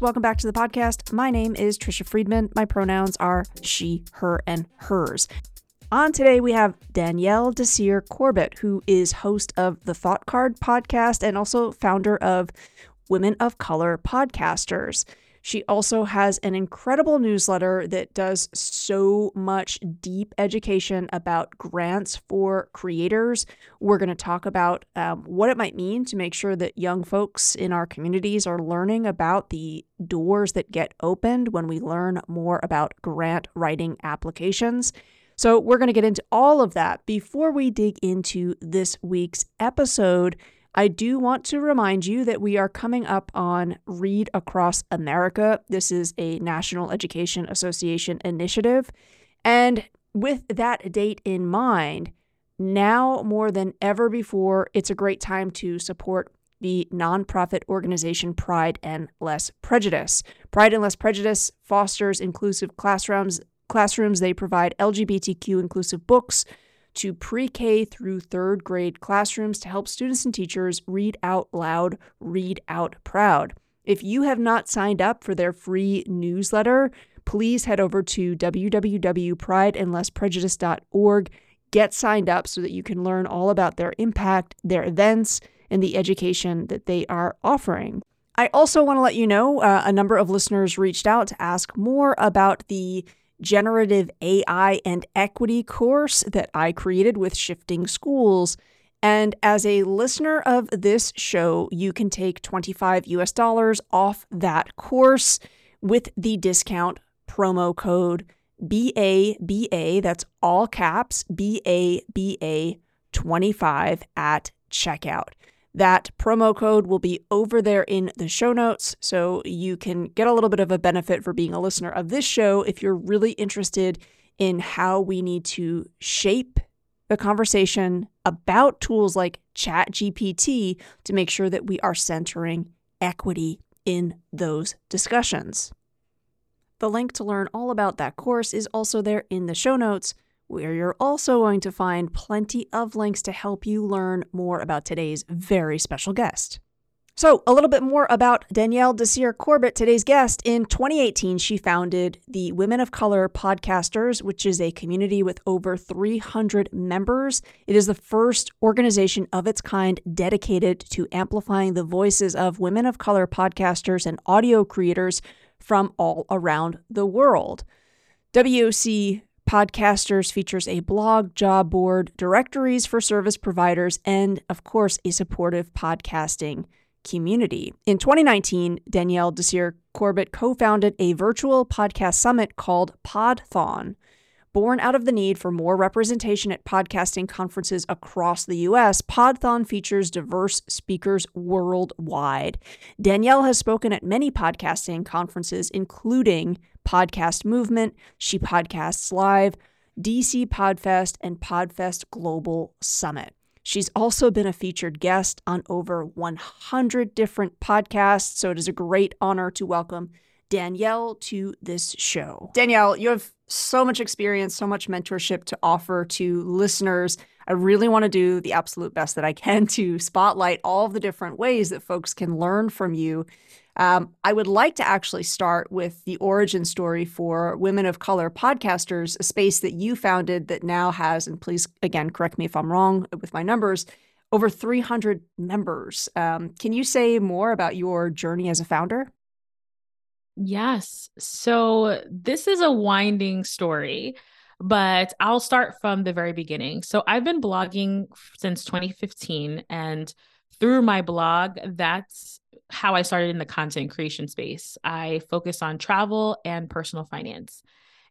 Welcome back to the podcast. My name is Trisha Friedman. My pronouns are she, her, and hers. On today, we have Danielle Desir Corbett, who is host of the Thought Card podcast and also founder of Women of Color Podcasters. She also has an incredible newsletter that does so much deep education about grants for creators. We're going to talk about um, what it might mean to make sure that young folks in our communities are learning about the doors that get opened when we learn more about grant writing applications. So, we're going to get into all of that before we dig into this week's episode. I do want to remind you that we are coming up on Read Across America. This is a National Education Association initiative. And with that date in mind, now more than ever before, it's a great time to support the nonprofit organization Pride and Less Prejudice. Pride and Less Prejudice fosters inclusive classrooms. Classrooms they provide LGBTQ inclusive books, to pre K through third grade classrooms to help students and teachers read out loud, read out proud. If you have not signed up for their free newsletter, please head over to www.prideandlessprejudice.org. Get signed up so that you can learn all about their impact, their events, and the education that they are offering. I also want to let you know uh, a number of listeners reached out to ask more about the generative AI and equity course that I created with Shifting Schools. And as a listener of this show, you can take 25 US dollars off that course with the discount promo code BABA, that's all caps, BABA 25 at checkout. That promo code will be over there in the show notes, so you can get a little bit of a benefit for being a listener of this show if you're really interested in how we need to shape the conversation about tools like ChatGPT to make sure that we are centering equity in those discussions. The link to learn all about that course is also there in the show notes where you're also going to find plenty of links to help you learn more about today's very special guest. So, a little bit more about Danielle Desir Corbett, today's guest. In 2018, she founded the Women of Color Podcasters, which is a community with over 300 members. It is the first organization of its kind dedicated to amplifying the voices of women of color podcasters and audio creators from all around the world. WOC Podcasters features a blog, job board, directories for service providers, and, of course, a supportive podcasting community. In 2019, Danielle Desir Corbett co founded a virtual podcast summit called Podthon. Born out of the need for more representation at podcasting conferences across the US, Podthon features diverse speakers worldwide. Danielle has spoken at many podcasting conferences, including Podcast Movement, She Podcasts Live, DC Podfest, and Podfest Global Summit. She's also been a featured guest on over 100 different podcasts, so it is a great honor to welcome Danielle to this show. Danielle, you have so much experience, so much mentorship to offer to listeners. I really want to do the absolute best that I can to spotlight all the different ways that folks can learn from you. Um, I would like to actually start with the origin story for Women of Color podcasters, a space that you founded that now has, and please again correct me if I'm wrong with my numbers, over 300 members. Um, can you say more about your journey as a founder? Yes. So this is a winding story, but I'll start from the very beginning. So I've been blogging since 2015 and through my blog, that's how I started in the content creation space. I focus on travel and personal finance.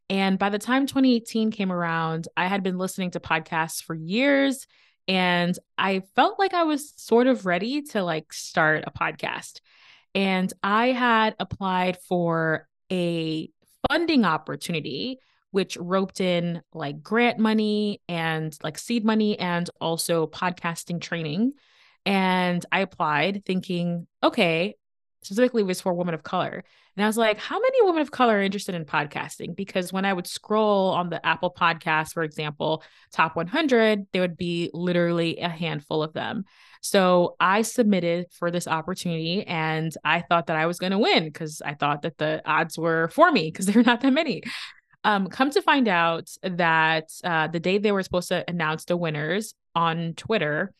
And by the time 2018 came around, I had been listening to podcasts for years and I felt like I was sort of ready to like start a podcast. And I had applied for a funding opportunity, which roped in like grant money and like seed money and also podcasting training. And I applied thinking, okay, specifically was for women of color. And I was like, how many women of color are interested in podcasting? Because when I would scroll on the Apple podcast, for example, top 100, there would be literally a handful of them. So I submitted for this opportunity and I thought that I was going to win because I thought that the odds were for me because there are not that many. Um, come to find out that uh, the day they were supposed to announce the winners on Twitter,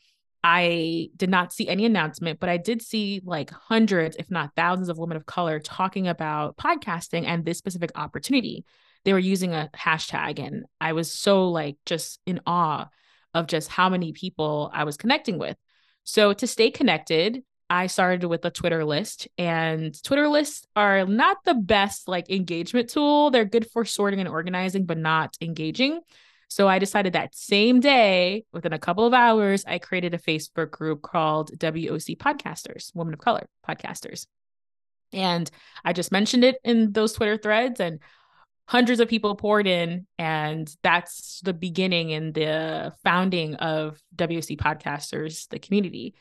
I did not see any announcement, but I did see like hundreds, if not thousands, of women of color talking about podcasting and this specific opportunity. They were using a hashtag, and I was so like just in awe of just how many people I was connecting with. So to stay connected, I started with a Twitter list, and Twitter lists are not the best like engagement tool. They're good for sorting and organizing, but not engaging. So I decided that same day, within a couple of hours, I created a Facebook group called WOC Podcasters, Women of Color Podcasters. And I just mentioned it in those Twitter threads, and hundreds of people poured in. And that's the beginning and the founding of WOC Podcasters, the community.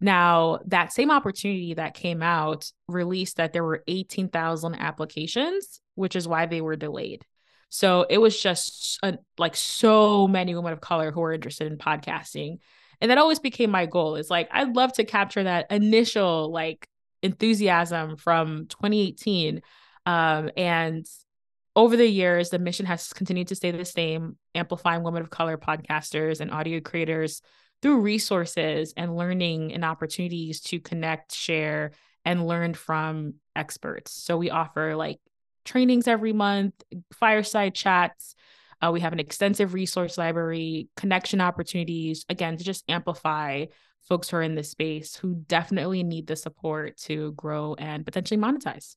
Now, that same opportunity that came out released that there were 18,000 applications, which is why they were delayed. So it was just a, like so many women of color who were interested in podcasting. And that always became my goal is like, I'd love to capture that initial like enthusiasm from 2018. Um, and over the years, the mission has continued to stay the same, amplifying women of color podcasters and audio creators through resources and learning and opportunities to connect, share, and learn from experts. So we offer like trainings every month, fireside chats. Uh, we have an extensive resource library, connection opportunities, again, to just amplify folks who are in this space who definitely need the support to grow and potentially monetize.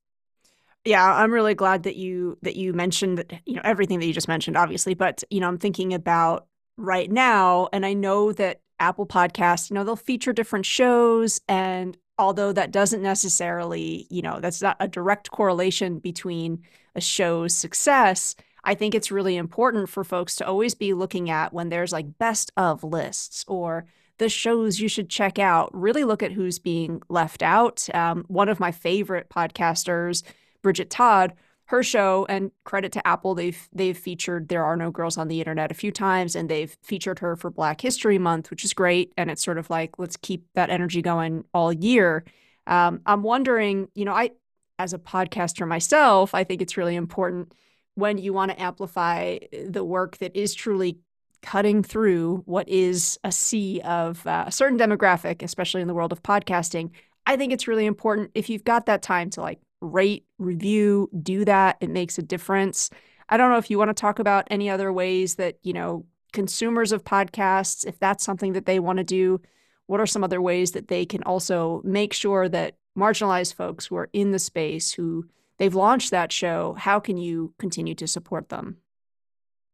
Yeah, I'm really glad that you that you mentioned you know everything that you just mentioned obviously, but you know, I'm thinking about right now and I know that Apple Podcasts, you know, they'll feature different shows and although that doesn't necessarily, you know, that's not a direct correlation between a show's success, I think it's really important for folks to always be looking at when there's like best of lists or the shows you should check out. Really look at who's being left out. Um, one of my favorite podcasters, Bridget Todd, her show and credit to Apple they've they've featured There Are No Girls on the Internet a few times and they've featured her for Black History Month which is great and it's sort of like let's keep that energy going all year. Um, I'm wondering, you know, I as a podcaster myself, I think it's really important when you want to amplify the work that is truly cutting through what is a sea of uh, a certain demographic, especially in the world of podcasting. I think it's really important if you've got that time to like rate, review, do that. It makes a difference. I don't know if you want to talk about any other ways that, you know, consumers of podcasts, if that's something that they want to do, what are some other ways that they can also make sure that marginalized folks who are in the space who they've launched that show, how can you continue to support them?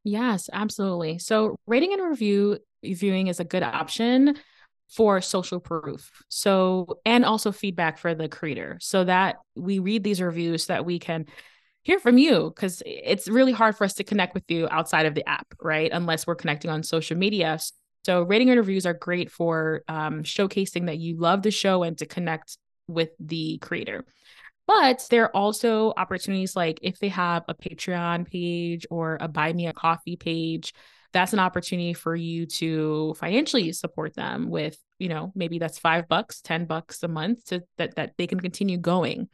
Yes, absolutely. So rating and review viewing is a good option for social proof. So, and also feedback for the creator so that we read these reviews so that we can hear from you because it's really hard for us to connect with you outside of the app, right? Unless we're connecting on social media. So, rating and reviews are great for um, showcasing that you love the show and to connect with the creator. But there are also opportunities like if they have a Patreon page or a Buy Me a Coffee page, that's an opportunity for you to financially support them with you know maybe that's five bucks ten bucks a month to that that they can continue going.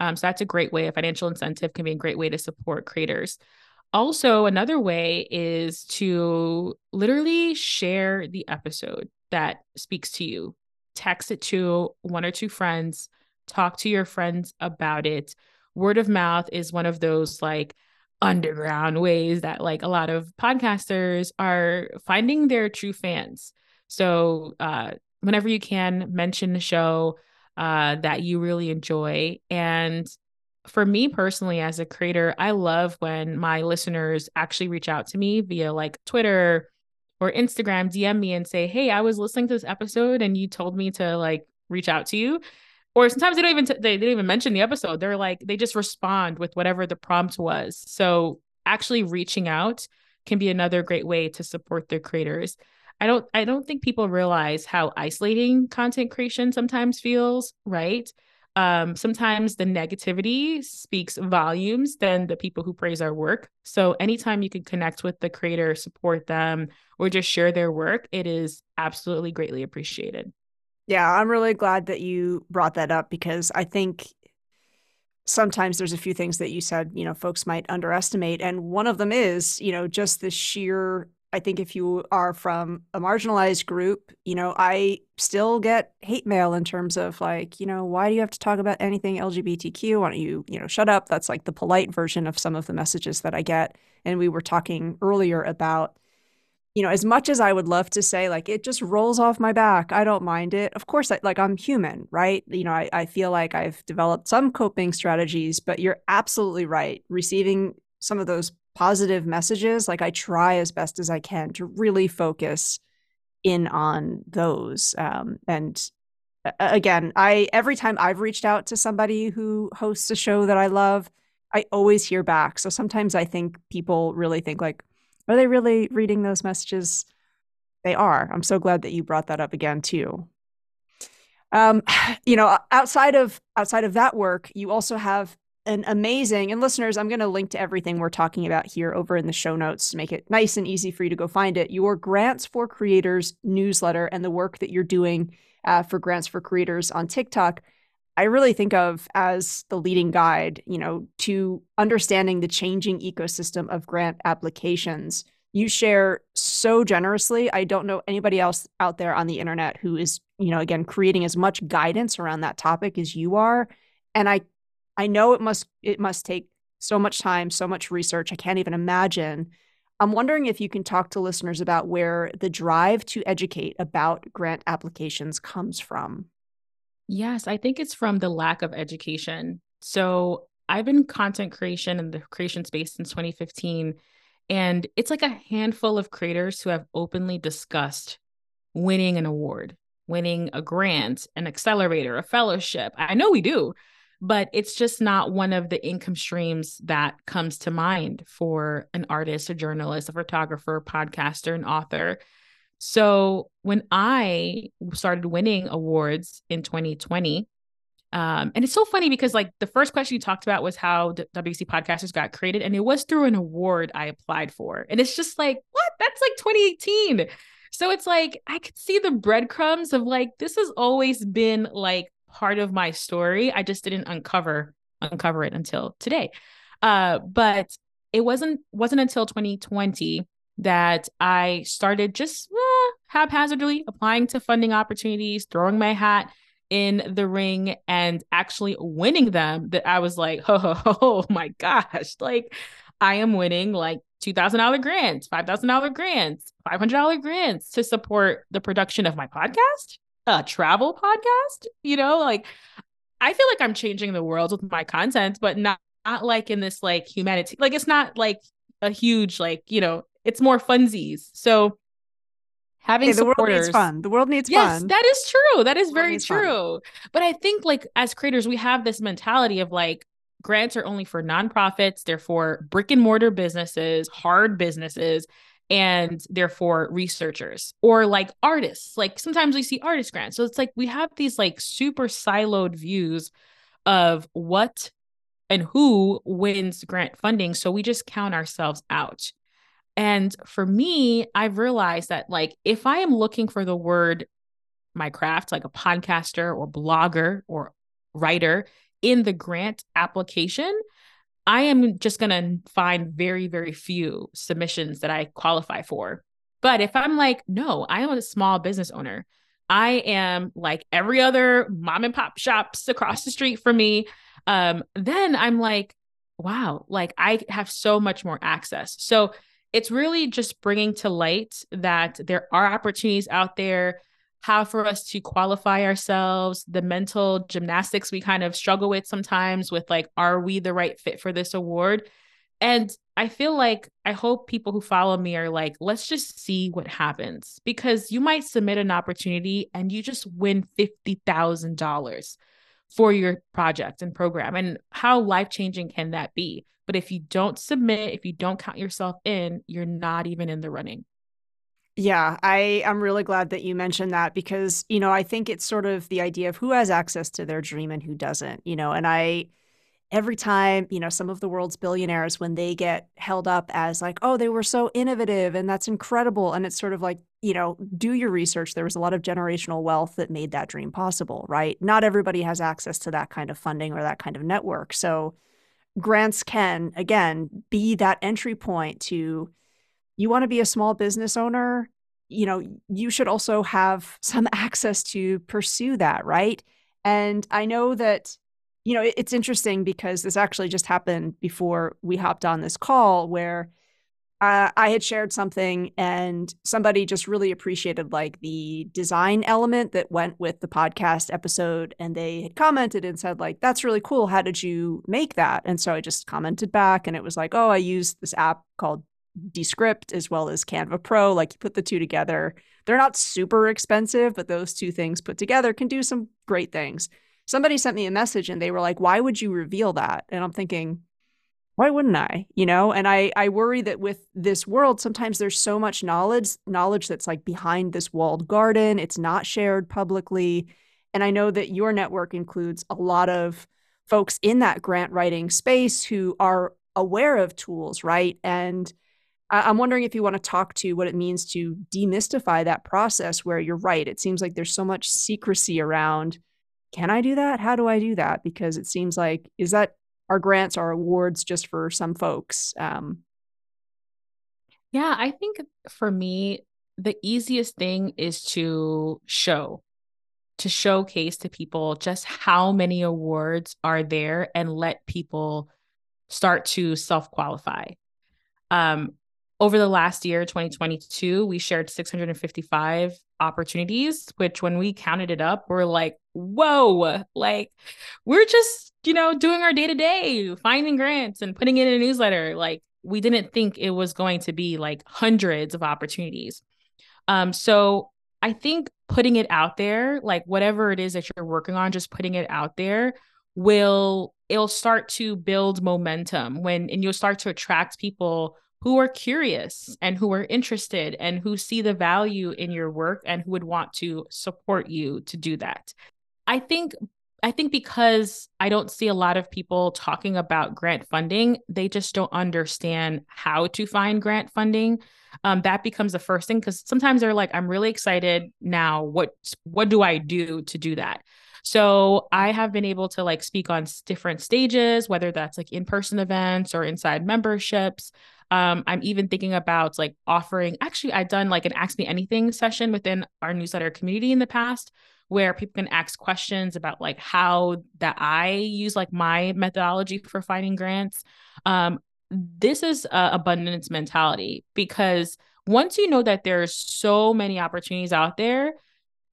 Um, so that's a great way a financial incentive can be a great way to support creators. Also another way is to literally share the episode that speaks to you. Text it to one or two friends talk to your friends about it. Word of mouth is one of those like underground ways that like a lot of podcasters are finding their true fans. So uh, whenever you can, mention the show uh, that you really enjoy. And for me personally, as a creator, I love when my listeners actually reach out to me via like Twitter or Instagram, DM me and say, Hey, I was listening to this episode and you told me to like reach out to you or sometimes they don't even t- they, they don't even mention the episode they're like they just respond with whatever the prompt was so actually reaching out can be another great way to support their creators i don't i don't think people realize how isolating content creation sometimes feels right um, sometimes the negativity speaks volumes than the people who praise our work. So anytime you can connect with the creator, support them, or just share their work, it is absolutely greatly appreciated. Yeah, I'm really glad that you brought that up because I think sometimes there's a few things that you said, you know, folks might underestimate. And one of them is, you know, just the sheer I think if you are from a marginalized group, you know, I still get hate mail in terms of like, you know, why do you have to talk about anything LGBTQ? Why don't you, you know, shut up? That's like the polite version of some of the messages that I get. And we were talking earlier about, you know, as much as I would love to say, like, it just rolls off my back. I don't mind it. Of course, I, like, I'm human, right? You know, I, I feel like I've developed some coping strategies, but you're absolutely right. Receiving some of those positive messages, like I try as best as I can to really focus in on those. Um, and again, I every time I've reached out to somebody who hosts a show that I love, I always hear back. So sometimes I think people really think like, are they really reading those messages? They are. I'm so glad that you brought that up again too. Um, you know, outside of outside of that work, you also have an amazing and listeners i'm going to link to everything we're talking about here over in the show notes to make it nice and easy for you to go find it your grants for creators newsletter and the work that you're doing uh, for grants for creators on tiktok i really think of as the leading guide you know to understanding the changing ecosystem of grant applications you share so generously i don't know anybody else out there on the internet who is you know again creating as much guidance around that topic as you are and i I know it must it must take so much time, so much research. I can't even imagine. I'm wondering if you can talk to listeners about where the drive to educate about grant applications comes from. Yes, I think it's from the lack of education. So I've been content creation in the creation space since 2015. And it's like a handful of creators who have openly discussed winning an award, winning a grant, an accelerator, a fellowship. I know we do, but it's just not one of the income streams that comes to mind for an artist, a journalist, a photographer, podcaster, an author. So when I started winning awards in 2020, um, and it's so funny because like the first question you talked about was how WC podcasters got created, and it was through an award I applied for. And it's just like, what? That's like 2018. So it's like I could see the breadcrumbs of like this has always been like part of my story. I just didn't uncover uncover it until today. Uh, but it wasn't wasn't until 2020 that I started just haphazardly applying to funding opportunities, throwing my hat in the ring and actually winning them that I was like, oh, oh my gosh, like I am winning like $2,000 grants, $5,000 grants, $500 grants to support the production of my podcast a travel podcast, you know, like I feel like I'm changing the world with my content, but not not like in this like humanity. Like it's not like a huge like, you know, it's more funsies. So having hey, the supporters, world needs fun. The world needs yes, fun. that is true. That is very true. Fun. But I think like as creators, we have this mentality of like grants are only for nonprofits, they're for brick and mortar businesses, hard businesses and therefore researchers or like artists. Like sometimes we see artist grants. So it's like we have these like super siloed views of what and who wins grant funding. So we just count ourselves out. And for me, I've realized that like if I am looking for the word my craft, like a podcaster or blogger or writer in the grant application, I am just going to find very, very few submissions that I qualify for. But if I'm like, no, I am a small business owner, I am like every other mom and pop shops across the street from me, um, then I'm like, wow, like I have so much more access. So it's really just bringing to light that there are opportunities out there how for us to qualify ourselves, the mental gymnastics we kind of struggle with sometimes with like, are we the right fit for this award? And I feel like I hope people who follow me are like, let's just see what happens because you might submit an opportunity and you just win $50,000 for your project and program. And how life changing can that be? But if you don't submit, if you don't count yourself in, you're not even in the running. Yeah, I am really glad that you mentioned that because, you know, I think it's sort of the idea of who has access to their dream and who doesn't, you know, and I every time, you know, some of the world's billionaires, when they get held up as like, oh, they were so innovative and that's incredible. And it's sort of like, you know, do your research. There was a lot of generational wealth that made that dream possible, right? Not everybody has access to that kind of funding or that kind of network. So grants can, again, be that entry point to you want to be a small business owner, you know, you should also have some access to pursue that, right? And I know that you know, it's interesting because this actually just happened before we hopped on this call where uh, I had shared something and somebody just really appreciated like the design element that went with the podcast episode. And they had commented and said, like, that's really cool. How did you make that? And so I just commented back and it was like, oh, I used this app called Descript as well as Canva Pro. Like, you put the two together. They're not super expensive, but those two things put together can do some great things somebody sent me a message and they were like, why would you reveal that? And I'm thinking, why wouldn't I? You know, and I I worry that with this world, sometimes there's so much knowledge, knowledge that's like behind this walled garden. It's not shared publicly. And I know that your network includes a lot of folks in that grant writing space who are aware of tools, right? And I'm wondering if you want to talk to what it means to demystify that process where you're right. It seems like there's so much secrecy around can I do that? How do I do that? Because it seems like is that our grants our awards just for some folks? Um, yeah, I think for me, the easiest thing is to show, to showcase to people just how many awards are there and let people start to self qualify. Um, over the last year, 2022, we shared 655 opportunities, which when we counted it up, we're like, whoa, like we're just, you know, doing our day to day, finding grants and putting it in a newsletter. Like we didn't think it was going to be like hundreds of opportunities. Um, so I think putting it out there, like whatever it is that you're working on, just putting it out there will it'll start to build momentum when and you'll start to attract people who are curious and who are interested and who see the value in your work and who would want to support you to do that. I think I think because I don't see a lot of people talking about grant funding, they just don't understand how to find grant funding. Um, that becomes the first thing because sometimes they're like, "I'm really excited now. What what do I do to do that?" So I have been able to like speak on different stages, whether that's like in person events or inside memberships. Um, I'm even thinking about like offering, actually, I've done like an Ask Me Anything session within our newsletter community in the past where people can ask questions about like how that I use like my methodology for finding grants. Um, this is abundance mentality because once you know that there's so many opportunities out there,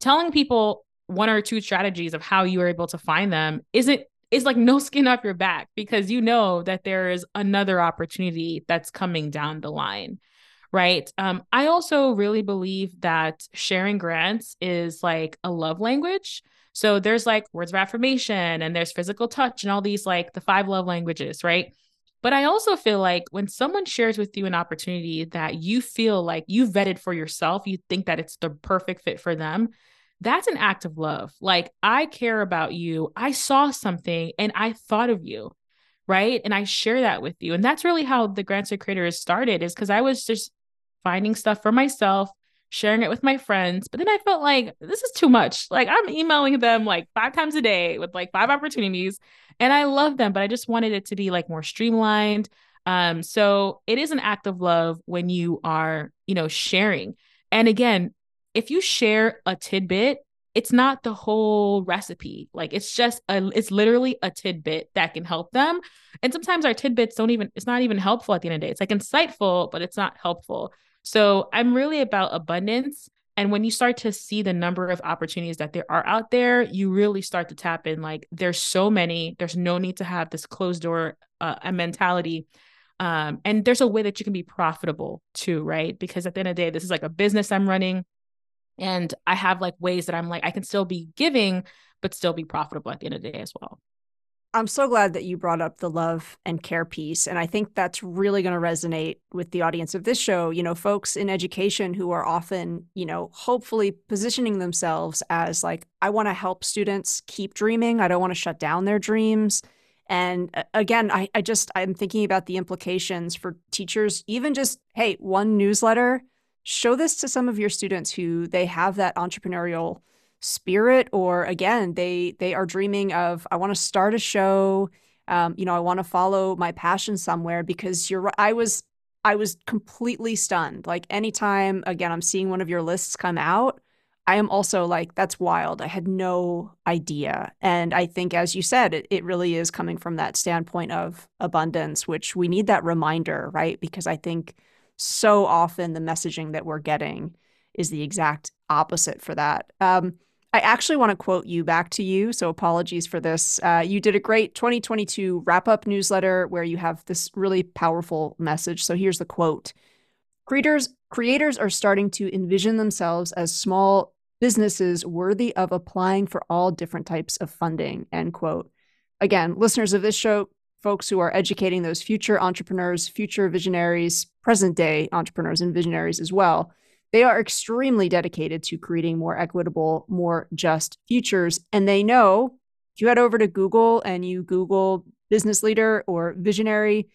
telling people one or two strategies of how you are able to find them isn't is like no skin off your back because you know that there is another opportunity that's coming down the line right? Um i also really believe that sharing grants is like a love language. So there's like words of affirmation and there's physical touch and all these like the five love languages right? But I also feel like when someone shares with you an opportunity that you feel like you vetted for yourself, you think that it's the perfect fit for them, that's an act of love. Like, I care about you. I saw something and I thought of you. Right. And I share that with you. And that's really how the Grants for Creators started, is because I was just finding stuff for myself, sharing it with my friends. But then I felt like this is too much. Like, I'm emailing them like five times a day with like five opportunities. And I love them, but I just wanted it to be like more streamlined. Um, so it is an act of love when you are, you know, sharing. And again, if you share a tidbit, it's not the whole recipe. Like it's just a it's literally a tidbit that can help them. And sometimes our tidbits don't even it's not even helpful at the end of the day. It's like insightful, but it's not helpful. So I'm really about abundance. And when you start to see the number of opportunities that there are out there, you really start to tap in like there's so many, there's no need to have this closed door uh, mentality. Um, and there's a way that you can be profitable too, right? Because at the end of the day, this is like a business I'm running and I have like ways that I'm like, I can still be giving, but still be profitable at the end of the day as well. I'm so glad that you brought up the love and care piece. And I think that's really going to resonate with the audience of this show. You know, folks in education who are often, you know, hopefully positioning themselves as like, I want to help students keep dreaming. I don't want to shut down their dreams. And again, I, I just, I'm thinking about the implications for teachers, even just, hey, one newsletter, show this to some of your students who they have that entrepreneurial spirit or again they they are dreaming of i want to start a show. Um, you know i want to follow my passion somewhere because you're i was i was completely stunned. Like anytime again i'm seeing one of your lists come out i am also like that's wild. I had no idea. And i think as you said it, it really is coming from that standpoint of abundance which we need that reminder right? Because i think so often the messaging that we're getting is the exact opposite for that um, I actually want to quote you back to you. So apologies for this. Uh, you did a great 2022 wrap up newsletter where you have this really powerful message. So here's the quote Creators, creators are starting to envision themselves as small businesses worthy of applying for all different types of funding. End quote. Again, listeners of this show, folks who are educating those future entrepreneurs, future visionaries, present day entrepreneurs and visionaries as well they are extremely dedicated to creating more equitable, more just futures. And they know if you head over to Google and you Google business leader or visionary,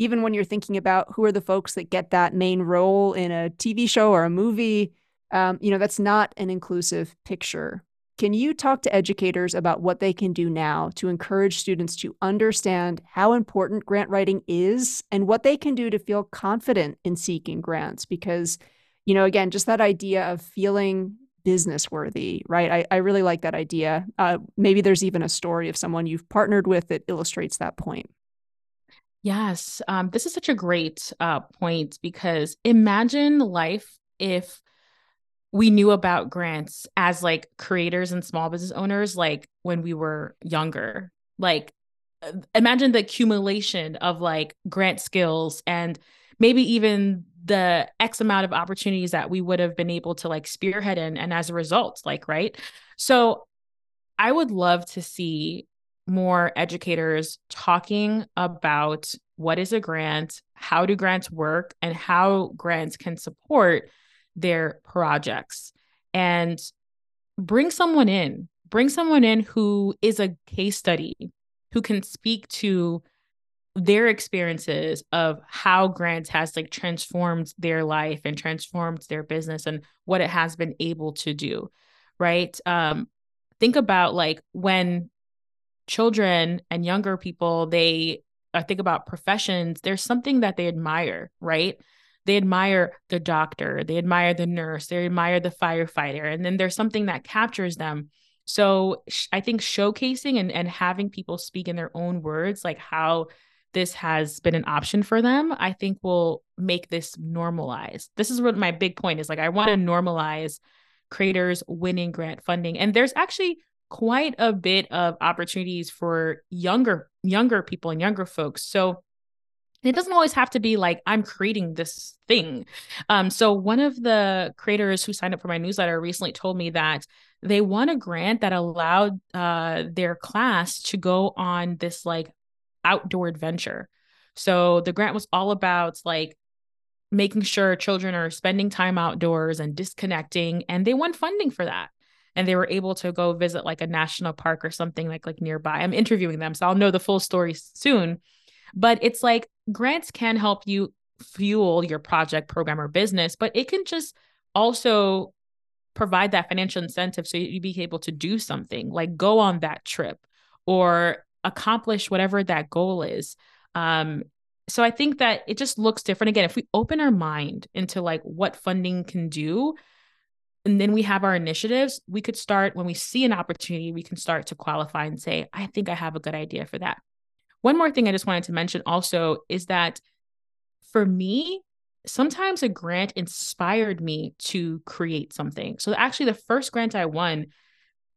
even when you're thinking about who are the folks that get that main role in a TV show or a movie, um, you know, that's not an inclusive picture. Can you talk to educators about what they can do now to encourage students to understand how important grant writing is and what they can do to feel confident in seeking grants? Because you know, again, just that idea of feeling business worthy, right? I, I really like that idea. Uh, maybe there's even a story of someone you've partnered with that illustrates that point. Yes, um, this is such a great uh, point because imagine life if we knew about grants as like creators and small business owners, like when we were younger. Like, uh, imagine the accumulation of like grant skills and maybe even the X amount of opportunities that we would have been able to like spearhead in. And as a result, like, right. So I would love to see more educators talking about what is a grant, how do grants work, and how grants can support their projects. And bring someone in, bring someone in who is a case study, who can speak to their experiences of how grants has like transformed their life and transformed their business and what it has been able to do right um think about like when children and younger people they I think about professions there's something that they admire right they admire the doctor they admire the nurse they admire the firefighter and then there's something that captures them so i think showcasing and, and having people speak in their own words like how this has been an option for them, I think will make this normalized. This is what my big point is like I want to normalize creators winning grant funding. And there's actually quite a bit of opportunities for younger younger people and younger folks. So it doesn't always have to be like I'm creating this thing. Um, so one of the creators who signed up for my newsletter recently told me that they won a grant that allowed uh, their class to go on this like outdoor adventure. So the grant was all about like making sure children are spending time outdoors and disconnecting and they won funding for that and they were able to go visit like a national park or something like like nearby i'm interviewing them so i'll know the full story soon but it's like grants can help you fuel your project program or business but it can just also provide that financial incentive so you be able to do something like go on that trip or accomplish whatever that goal is. Um, so I think that it just looks different. Again, if we open our mind into like what funding can do, and then we have our initiatives, we could start when we see an opportunity, we can start to qualify and say, I think I have a good idea for that. One more thing I just wanted to mention also is that for me, sometimes a grant inspired me to create something. So actually, the first grant I won,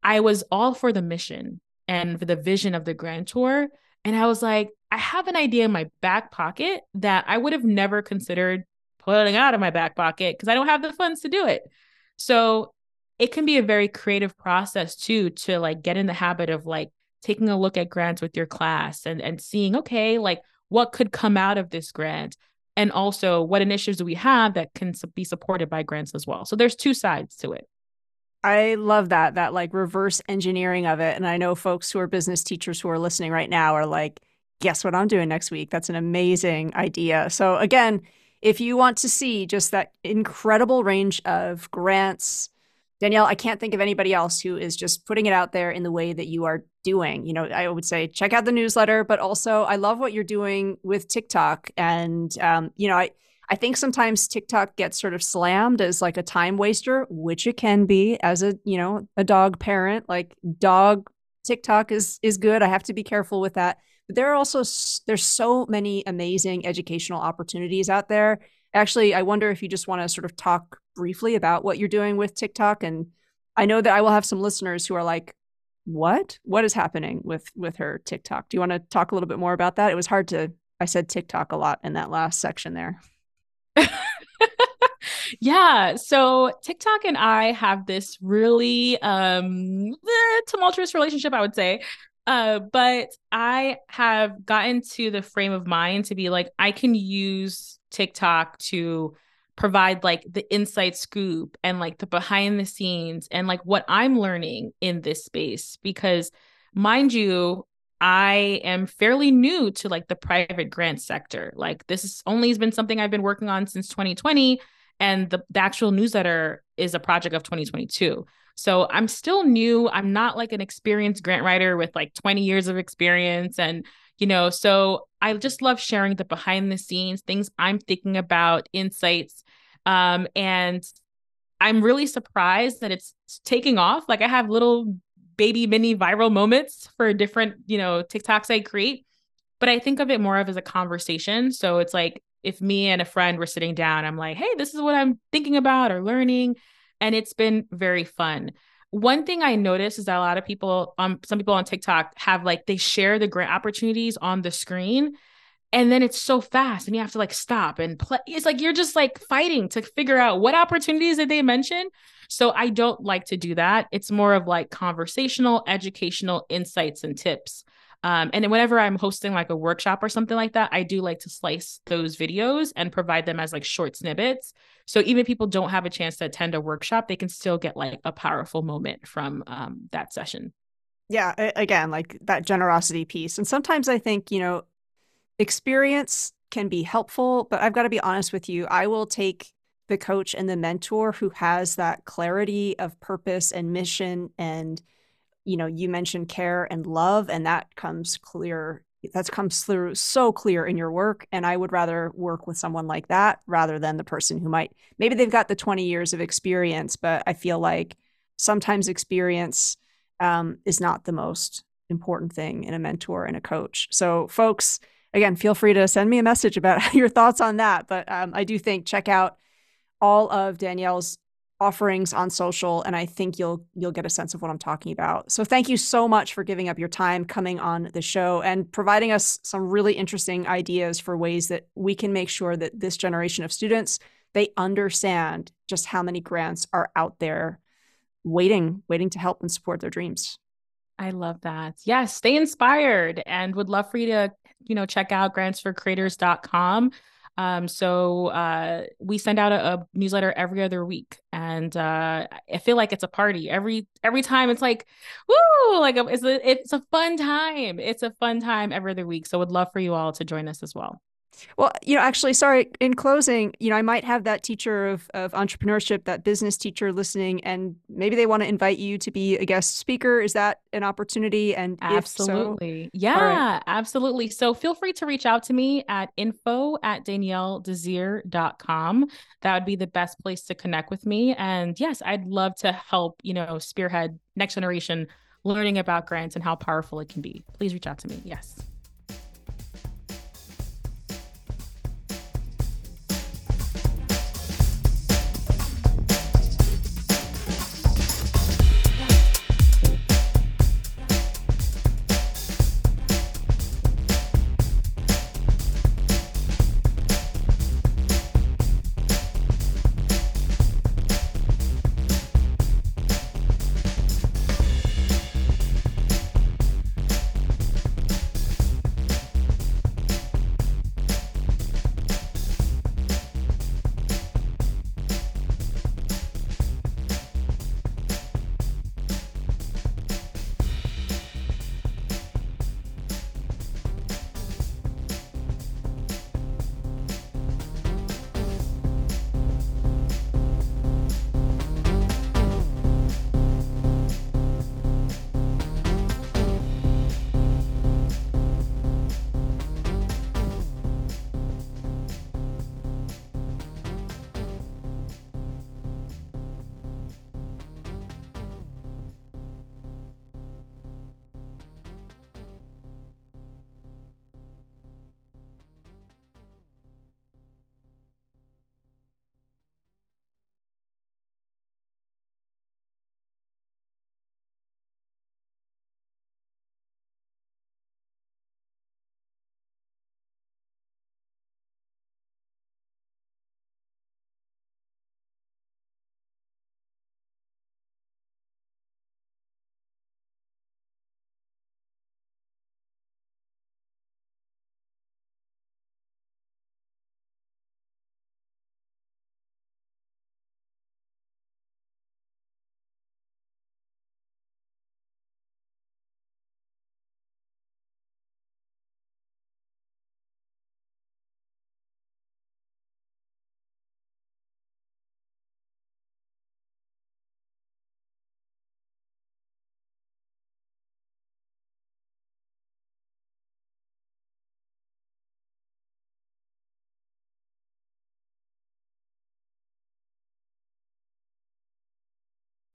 I was all for the mission and for the vision of the grantor. And I was like, I have an idea in my back pocket that I would have never considered pulling out of my back pocket because I don't have the funds to do it. So it can be a very creative process too to like get in the habit of like taking a look at grants with your class and and seeing okay like what could come out of this grant and also what initiatives do we have that can be supported by grants as well so there's two sides to it I love that, that like reverse engineering of it. And I know folks who are business teachers who are listening right now are like, guess what I'm doing next week? That's an amazing idea. So, again, if you want to see just that incredible range of grants, Danielle, I can't think of anybody else who is just putting it out there in the way that you are doing. You know, I would say check out the newsletter, but also I love what you're doing with TikTok. And, um, you know, I, I think sometimes TikTok gets sort of slammed as like a time waster, which it can be as a, you know, a dog parent. Like dog TikTok is is good. I have to be careful with that. But there are also there's so many amazing educational opportunities out there. Actually, I wonder if you just want to sort of talk briefly about what you're doing with TikTok and I know that I will have some listeners who are like, "What? What is happening with with her TikTok?" Do you want to talk a little bit more about that? It was hard to I said TikTok a lot in that last section there. yeah. So TikTok and I have this really um eh, tumultuous relationship, I would say. Uh, but I have gotten to the frame of mind to be like, I can use TikTok to provide like the inside scoop and like the behind the scenes and like what I'm learning in this space. Because mind you, I am fairly new to like the private grant sector. Like this is only has been something I've been working on since 2020 and the, the actual newsletter is a project of 2022. So I'm still new. I'm not like an experienced grant writer with like 20 years of experience. And, you know, so I just love sharing the behind the scenes, things I'm thinking about, insights. Um, and I'm really surprised that it's taking off. Like I have little baby mini viral moments for different, you know, TikToks I create. But I think of it more of as a conversation. So it's like if me and a friend were sitting down, I'm like, hey, this is what I'm thinking about or learning and it's been very fun. One thing I noticed is that a lot of people, um, some people on TikTok have like they share the grant opportunities on the screen, and then it's so fast, and you have to like stop and play. It's like you're just like fighting to figure out what opportunities did they mention. So I don't like to do that. It's more of like conversational, educational insights and tips. Um, and then whenever I'm hosting like a workshop or something like that, I do like to slice those videos and provide them as like short snippets. So even if people don't have a chance to attend a workshop, they can still get like a powerful moment from um, that session. Yeah, again, like that generosity piece. And sometimes I think, you know, experience can be helpful, but I've got to be honest with you. I will take the coach and the mentor who has that clarity of purpose and mission and you know you mentioned care and love and that comes clear that comes through so clear in your work and i would rather work with someone like that rather than the person who might maybe they've got the 20 years of experience but i feel like sometimes experience um, is not the most important thing in a mentor and a coach. So folks again feel free to send me a message about your thoughts on that but um, i do think check out all of danielle's offerings on social and I think you'll you'll get a sense of what I'm talking about. So thank you so much for giving up your time coming on the show and providing us some really interesting ideas for ways that we can make sure that this generation of students they understand just how many grants are out there waiting waiting to help and support their dreams. I love that. Yes, stay inspired and would love for you to, you know, check out grantsforcreators.com. Um, so uh, we send out a, a, newsletter every other week, and uh, I feel like it's a party every every time. It's like, woo! Like it's a it's a fun time. It's a fun time every other week. So would love for you all to join us as well. Well, you know, actually, sorry, in closing, you know, I might have that teacher of, of entrepreneurship, that business teacher listening, and maybe they want to invite you to be a guest speaker. Is that an opportunity? And absolutely. So, yeah, right. absolutely. So feel free to reach out to me at info at danielledesir.com. That would be the best place to connect with me. And yes, I'd love to help, you know, spearhead next generation learning about grants and how powerful it can be. Please reach out to me. Yes.